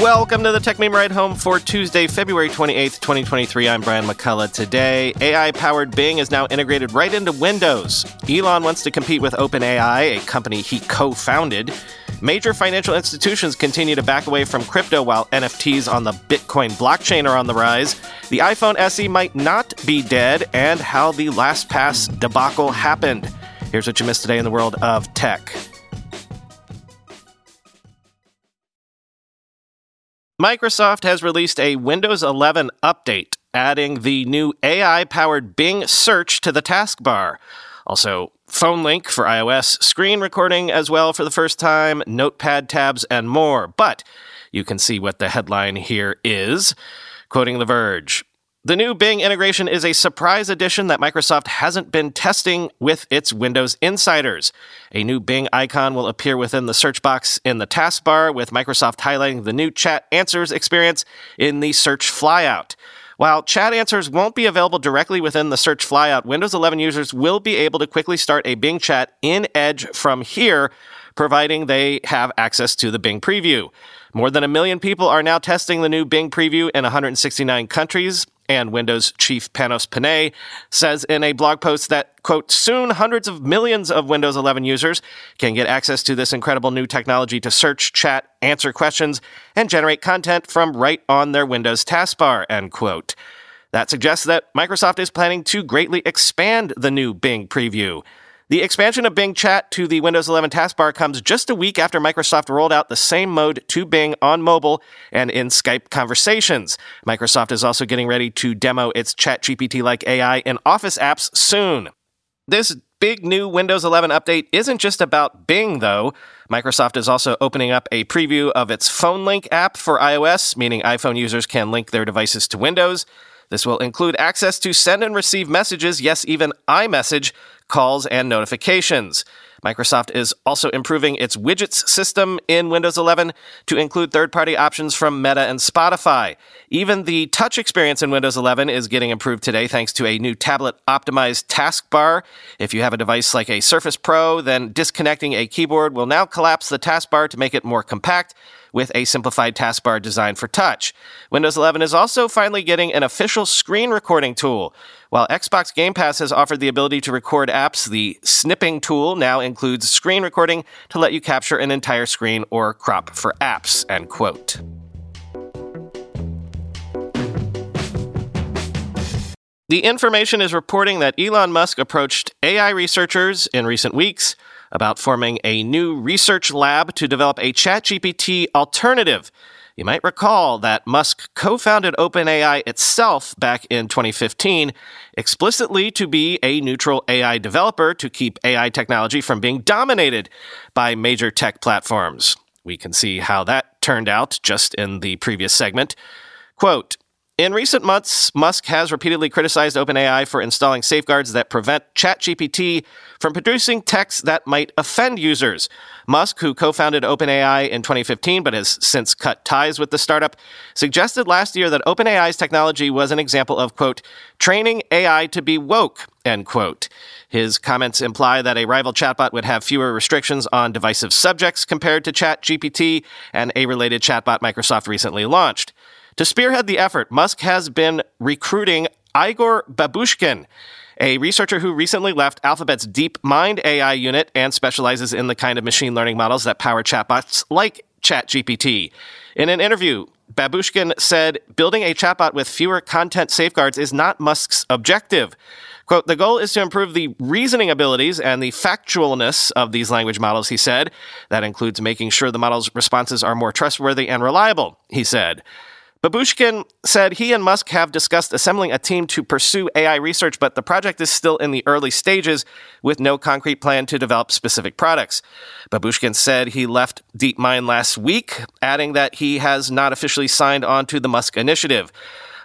Welcome to the Techmeme Ride Home for Tuesday, February 28th, 2023. I'm Brian McCullough. Today, AI powered Bing is now integrated right into Windows. Elon wants to compete with OpenAI, a company he co founded. Major financial institutions continue to back away from crypto while NFTs on the Bitcoin blockchain are on the rise. The iPhone SE might not be dead, and how the LastPass debacle happened. Here's what you missed today in the world of tech. Microsoft has released a Windows 11 update, adding the new AI powered Bing search to the taskbar. Also, phone link for iOS, screen recording as well for the first time, notepad tabs, and more. But you can see what the headline here is. Quoting The Verge the new Bing integration is a surprise addition that Microsoft hasn't been testing with its Windows insiders. A new Bing icon will appear within the search box in the taskbar, with Microsoft highlighting the new chat answers experience in the search flyout. While chat answers won't be available directly within the search flyout, Windows 11 users will be able to quickly start a Bing chat in Edge from here, providing they have access to the Bing preview. More than a million people are now testing the new Bing preview in 169 countries and Windows chief Panos Panay says in a blog post that, quote, soon hundreds of millions of Windows 11 users can get access to this incredible new technology to search, chat, answer questions, and generate content from right on their Windows taskbar, end quote. That suggests that Microsoft is planning to greatly expand the new Bing preview. The expansion of Bing Chat to the Windows 11 taskbar comes just a week after Microsoft rolled out the same mode to Bing on mobile and in Skype conversations. Microsoft is also getting ready to demo its ChatGPT like AI in Office apps soon. This big new Windows 11 update isn't just about Bing, though. Microsoft is also opening up a preview of its Phone Link app for iOS, meaning iPhone users can link their devices to Windows. This will include access to send and receive messages, yes, even iMessage, calls, and notifications. Microsoft is also improving its widgets system in Windows 11 to include third party options from Meta and Spotify. Even the touch experience in Windows 11 is getting improved today thanks to a new tablet optimized taskbar. If you have a device like a Surface Pro, then disconnecting a keyboard will now collapse the taskbar to make it more compact with a simplified taskbar designed for touch. Windows 11 is also finally getting an official screen recording tool. While Xbox Game Pass has offered the ability to record apps, the snipping tool now includes screen recording to let you capture an entire screen or crop for apps, end quote. The information is reporting that Elon Musk approached AI researchers in recent weeks about forming a new research lab to develop a ChatGPT alternative. You might recall that Musk co founded OpenAI itself back in 2015, explicitly to be a neutral AI developer to keep AI technology from being dominated by major tech platforms. We can see how that turned out just in the previous segment. Quote, in recent months, Musk has repeatedly criticized OpenAI for installing safeguards that prevent ChatGPT from producing text that might offend users. Musk, who co founded OpenAI in 2015 but has since cut ties with the startup, suggested last year that OpenAI's technology was an example of, quote, training AI to be woke, end quote. His comments imply that a rival chatbot would have fewer restrictions on divisive subjects compared to ChatGPT and a related chatbot Microsoft recently launched. To spearhead the effort, Musk has been recruiting Igor Babushkin, a researcher who recently left Alphabet's DeepMind AI unit and specializes in the kind of machine learning models that power chatbots like ChatGPT. In an interview, Babushkin said building a chatbot with fewer content safeguards is not Musk's objective. Quote, the goal is to improve the reasoning abilities and the factualness of these language models, he said. That includes making sure the model's responses are more trustworthy and reliable, he said. Babushkin said he and Musk have discussed assembling a team to pursue AI research, but the project is still in the early stages with no concrete plan to develop specific products. Babushkin said he left DeepMind last week, adding that he has not officially signed on to the Musk initiative.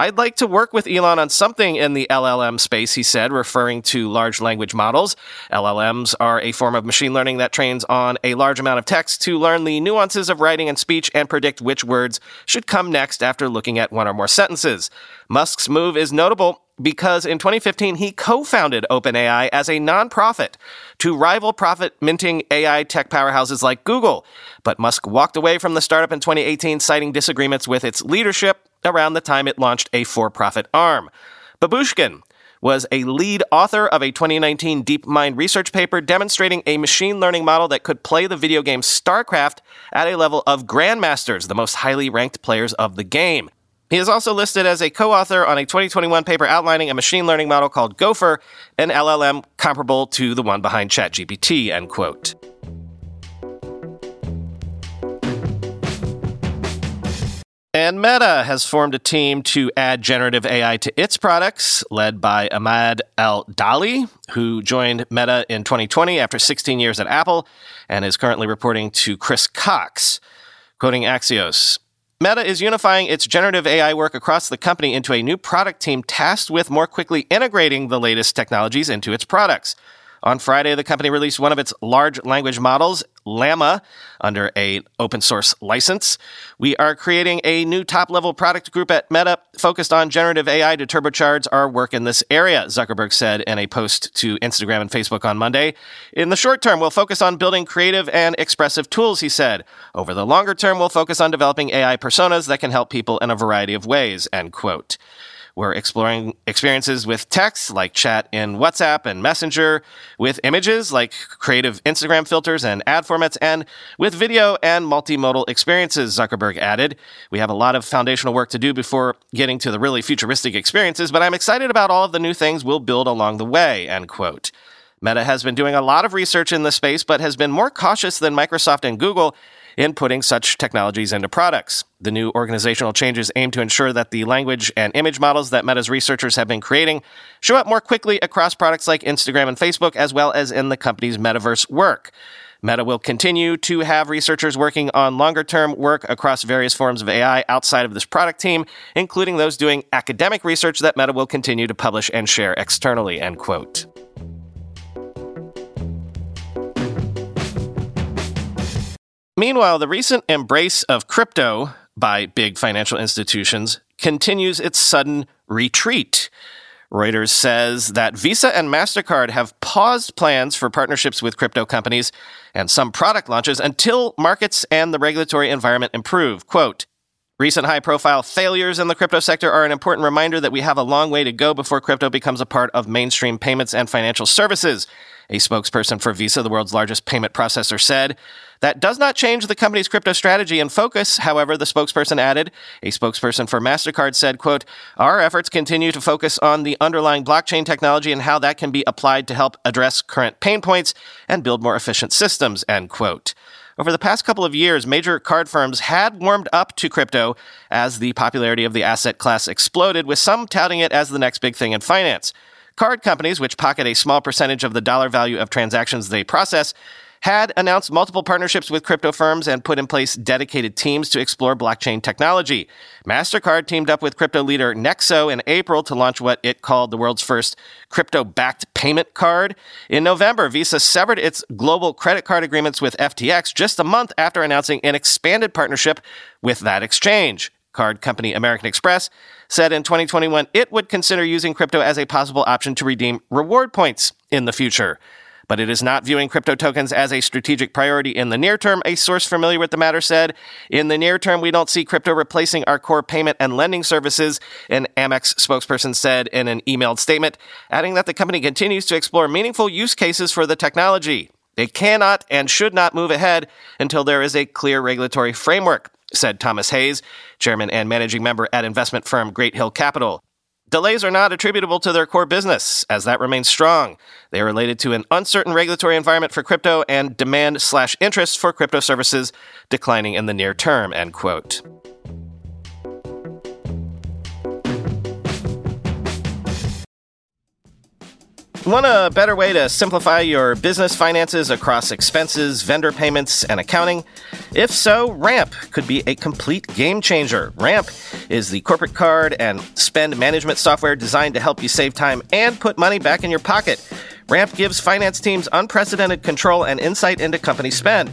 I'd like to work with Elon on something in the LLM space, he said, referring to large language models. LLMs are a form of machine learning that trains on a large amount of text to learn the nuances of writing and speech and predict which words should come next after looking at one or more sentences. Musk's move is notable because in 2015 he co-founded OpenAI as a nonprofit to rival profit minting AI tech powerhouses like Google. But Musk walked away from the startup in 2018 citing disagreements with its leadership around the time it launched a for-profit arm. Babushkin was a lead author of a 2019 DeepMind research paper demonstrating a machine learning model that could play the video game StarCraft at a level of grandmasters, the most highly ranked players of the game. He is also listed as a co-author on a 2021 paper outlining a machine learning model called Gopher, an LLM comparable to the one behind ChatGPT, end quote. And Meta has formed a team to add generative AI to its products, led by Ahmad Al Dahle, who joined Meta in 2020 after 16 years at Apple and is currently reporting to Chris Cox. Quoting Axios, Meta is unifying its generative AI work across the company into a new product team tasked with more quickly integrating the latest technologies into its products. On Friday, the company released one of its large language models, Llama, under a open source license. We are creating a new top level product group at Meta focused on generative AI to turbocharge our work in this area, Zuckerberg said in a post to Instagram and Facebook on Monday. In the short term, we'll focus on building creative and expressive tools, he said. Over the longer term, we'll focus on developing AI personas that can help people in a variety of ways, end quote. We're exploring experiences with text like chat in WhatsApp and Messenger, with images like creative Instagram filters and ad formats, and with video and multimodal experiences, Zuckerberg added. We have a lot of foundational work to do before getting to the really futuristic experiences, but I'm excited about all of the new things we'll build along the way, end quote. Meta has been doing a lot of research in this space, but has been more cautious than Microsoft and Google in putting such technologies into products. The new organizational changes aim to ensure that the language and image models that Meta's researchers have been creating show up more quickly across products like Instagram and Facebook, as well as in the company's metaverse work. Meta will continue to have researchers working on longer term work across various forms of AI outside of this product team, including those doing academic research that Meta will continue to publish and share externally, end quote. Meanwhile, the recent embrace of crypto by big financial institutions continues its sudden retreat. Reuters says that Visa and MasterCard have paused plans for partnerships with crypto companies and some product launches until markets and the regulatory environment improve. Quote, Recent high profile failures in the crypto sector are an important reminder that we have a long way to go before crypto becomes a part of mainstream payments and financial services. A spokesperson for Visa, the world's largest payment processor, said. That does not change the company's crypto strategy and focus, however, the spokesperson added. A spokesperson for MasterCard said, quote, Our efforts continue to focus on the underlying blockchain technology and how that can be applied to help address current pain points and build more efficient systems, end quote. Over the past couple of years, major card firms had warmed up to crypto as the popularity of the asset class exploded, with some touting it as the next big thing in finance. Card companies, which pocket a small percentage of the dollar value of transactions they process, had announced multiple partnerships with crypto firms and put in place dedicated teams to explore blockchain technology. MasterCard teamed up with crypto leader Nexo in April to launch what it called the world's first crypto backed payment card. In November, Visa severed its global credit card agreements with FTX just a month after announcing an expanded partnership with that exchange. Card company American Express said in 2021 it would consider using crypto as a possible option to redeem reward points in the future but it is not viewing crypto tokens as a strategic priority in the near term, a source familiar with the matter said. In the near term, we don't see crypto replacing our core payment and lending services, an Amex spokesperson said in an emailed statement, adding that the company continues to explore meaningful use cases for the technology. It cannot and should not move ahead until there is a clear regulatory framework, said Thomas Hayes, chairman and managing member at investment firm Great Hill Capital. Delays are not attributable to their core business, as that remains strong. They are related to an uncertain regulatory environment for crypto and demand slash interest for crypto services declining in the near term, end quote. Want a better way to simplify your business finances across expenses, vendor payments, and accounting? If so, Ramp could be a complete game changer. Ramp is the corporate card and spend management software designed to help you save time and put money back in your pocket. Ramp gives finance teams unprecedented control and insight into company spend.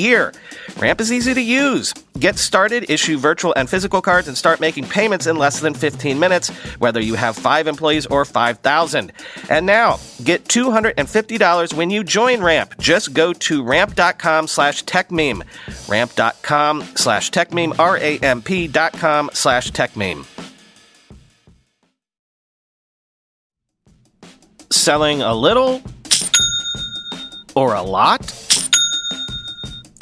Ramp is easy to use. Get started, issue virtual and physical cards, and start making payments in less than 15 minutes, whether you have five employees or 5,000. And now, get $250 when you join Ramp. Just go to ramp.com slash techmeme. Ramp.com slash techmeme, R-A-M-P dot com slash techmeme. Selling a little or a lot?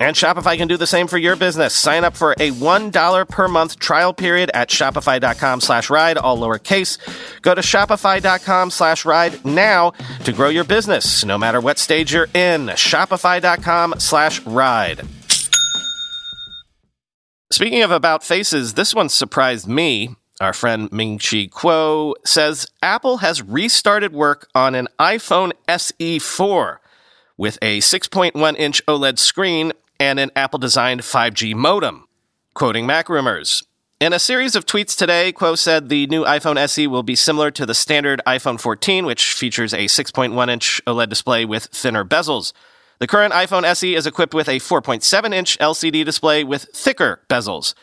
And Shopify can do the same for your business. Sign up for a $1 per month trial period at shopify.com slash ride, all lowercase. Go to shopify.com slash ride now to grow your business, no matter what stage you're in. Shopify.com slash ride. Speaking of about faces, this one surprised me. Our friend Ming Chi Kuo says Apple has restarted work on an iPhone SE 4 with a 6.1 inch OLED screen and an Apple designed 5G modem. Quoting MacRumors. In a series of tweets today, Kuo said the new iPhone SE will be similar to the standard iPhone 14, which features a 6.1 inch OLED display with thinner bezels. The current iPhone SE is equipped with a 4.7 inch LCD display with thicker bezels.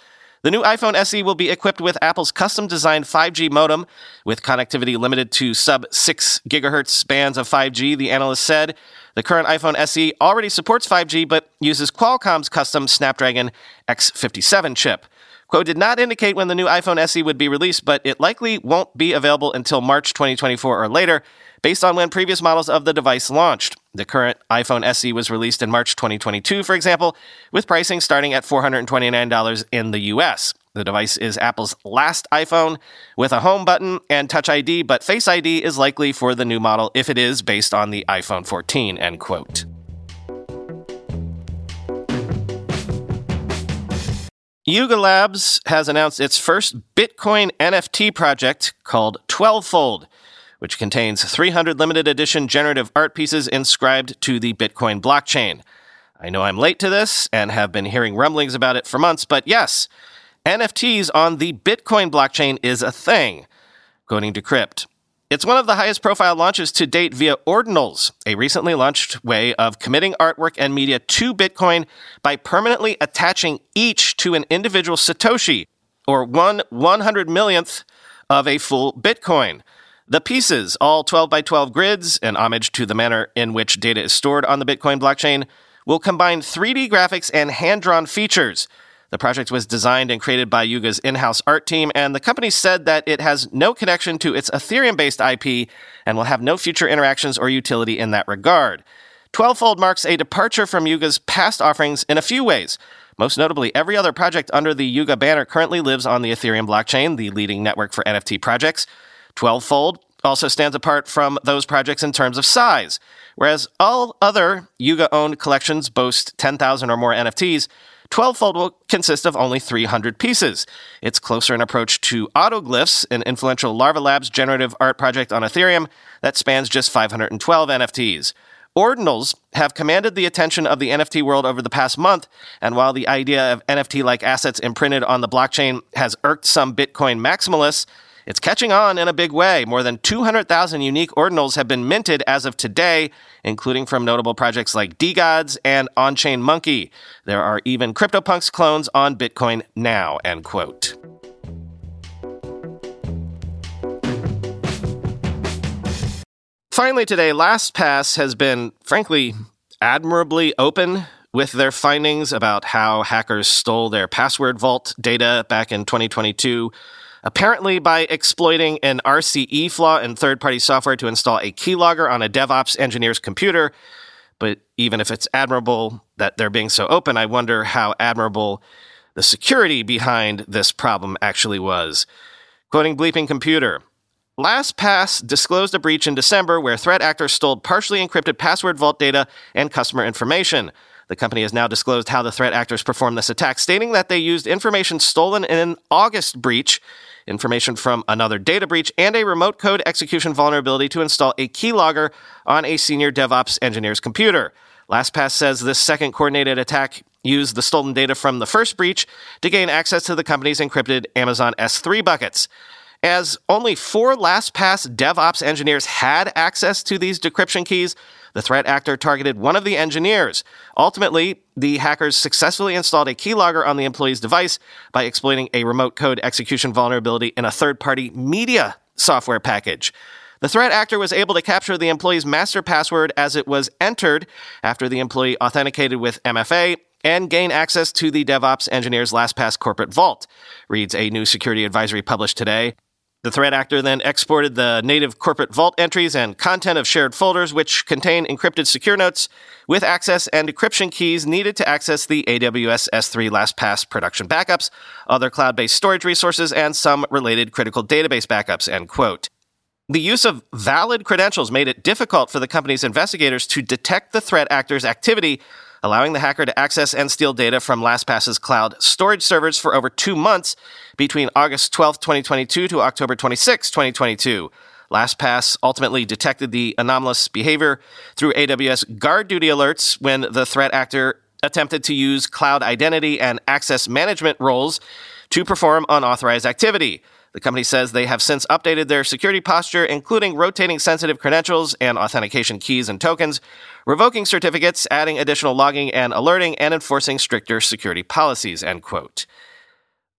The new iPhone SE will be equipped with Apple's custom designed 5G modem with connectivity limited to sub 6 gigahertz bands of 5G, the analyst said. The current iPhone SE already supports 5G but uses Qualcomm's custom Snapdragon X57 chip. Kuo did not indicate when the new iPhone SE would be released, but it likely won't be available until March 2024 or later, based on when previous models of the device launched. The current iPhone SE was released in March 2022, for example, with pricing starting at $429 in the US. The device is Apple's last iPhone with a home button and Touch ID, but Face ID is likely for the new model if it is based on the iPhone 14, end quote. Yuga Labs has announced its first Bitcoin NFT project called 12fold, which contains 300 limited edition generative art pieces inscribed to the Bitcoin blockchain. I know I'm late to this and have been hearing rumblings about it for months, but yes, NFTs on the Bitcoin blockchain is a thing, according to Crypt. It's one of the highest profile launches to date via Ordinals, a recently launched way of committing artwork and media to Bitcoin by permanently attaching each to an individual Satoshi, or one 100 millionth of a full Bitcoin. The pieces, all 12 by 12 grids, an homage to the manner in which data is stored on the Bitcoin blockchain, will combine 3D graphics and hand drawn features the project was designed and created by Yuga's in house art team, and the company said that it has no connection to its Ethereum based IP and will have no future interactions or utility in that regard. 12fold marks a departure from Yuga's past offerings in a few ways. Most notably, every other project under the Yuga banner currently lives on the Ethereum blockchain, the leading network for NFT projects. 12fold also stands apart from those projects in terms of size. Whereas all other Yuga owned collections boast 10,000 or more NFTs, 12fold will consist of only 300 pieces. It's closer in approach to Autoglyphs, an influential Larva Labs generative art project on Ethereum that spans just 512 NFTs. Ordinals have commanded the attention of the NFT world over the past month, and while the idea of NFT like assets imprinted on the blockchain has irked some Bitcoin maximalists, It's catching on in a big way. More than 200,000 unique ordinals have been minted as of today, including from notable projects like DeGods and OnChain Monkey. There are even CryptoPunks clones on Bitcoin now, end quote. Finally, today, LastPass has been, frankly, admirably open with their findings about how hackers stole their password vault data back in 2022 apparently by exploiting an RCE flaw in third party software to install a keylogger on a DevOps engineer's computer. But even if it's admirable that they're being so open, I wonder how admirable the security behind this problem actually was. Quoting Bleeping Computer, LastPass disclosed a breach in December where threat actors stole partially encrypted password vault data and customer information. The company has now disclosed how the threat actors performed this attack, stating that they used information stolen in an August breach information from another data breach, and a remote code execution vulnerability to install a keylogger on a senior DevOps engineer's computer. LastPass says this second coordinated attack used the stolen data from the first breach to gain access to the company's encrypted Amazon S3 buckets. As only four LastPass DevOps engineers had access to these decryption keys, the threat actor targeted one of the engineers. Ultimately, the hackers successfully installed a keylogger on the employee's device by exploiting a remote code execution vulnerability in a third party media software package. The threat actor was able to capture the employee's master password as it was entered after the employee authenticated with MFA and gain access to the DevOps engineer's LastPass corporate vault, reads a new security advisory published today. The threat actor then exported the native corporate vault entries and content of shared folders, which contain encrypted secure notes with access and decryption keys needed to access the AWS S3 LastPass production backups, other cloud based storage resources, and some related critical database backups. End quote. The use of valid credentials made it difficult for the company's investigators to detect the threat actor's activity allowing the hacker to access and steal data from LastPass's cloud storage servers for over two months between August 12, 2022 to October 26, 2022. LastPass ultimately detected the anomalous behavior through AWS GuardDuty alerts when the threat actor attempted to use cloud identity and access management roles to perform unauthorized activity. The company says they have since updated their security posture, including rotating sensitive credentials and authentication keys and tokens, revoking certificates, adding additional logging and alerting, and enforcing stricter security policies. End quote.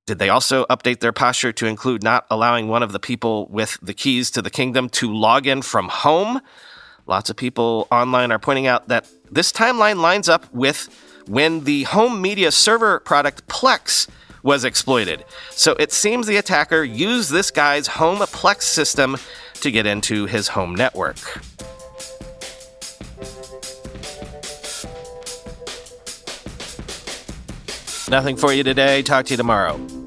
Did they also update their posture to include not allowing one of the people with the keys to the kingdom to log in from home? Lots of people online are pointing out that this timeline lines up with when the home media server product Plex was exploited. So it seems the attacker used this guy's home Plex system to get into his home network. Nothing for you today. Talk to you tomorrow.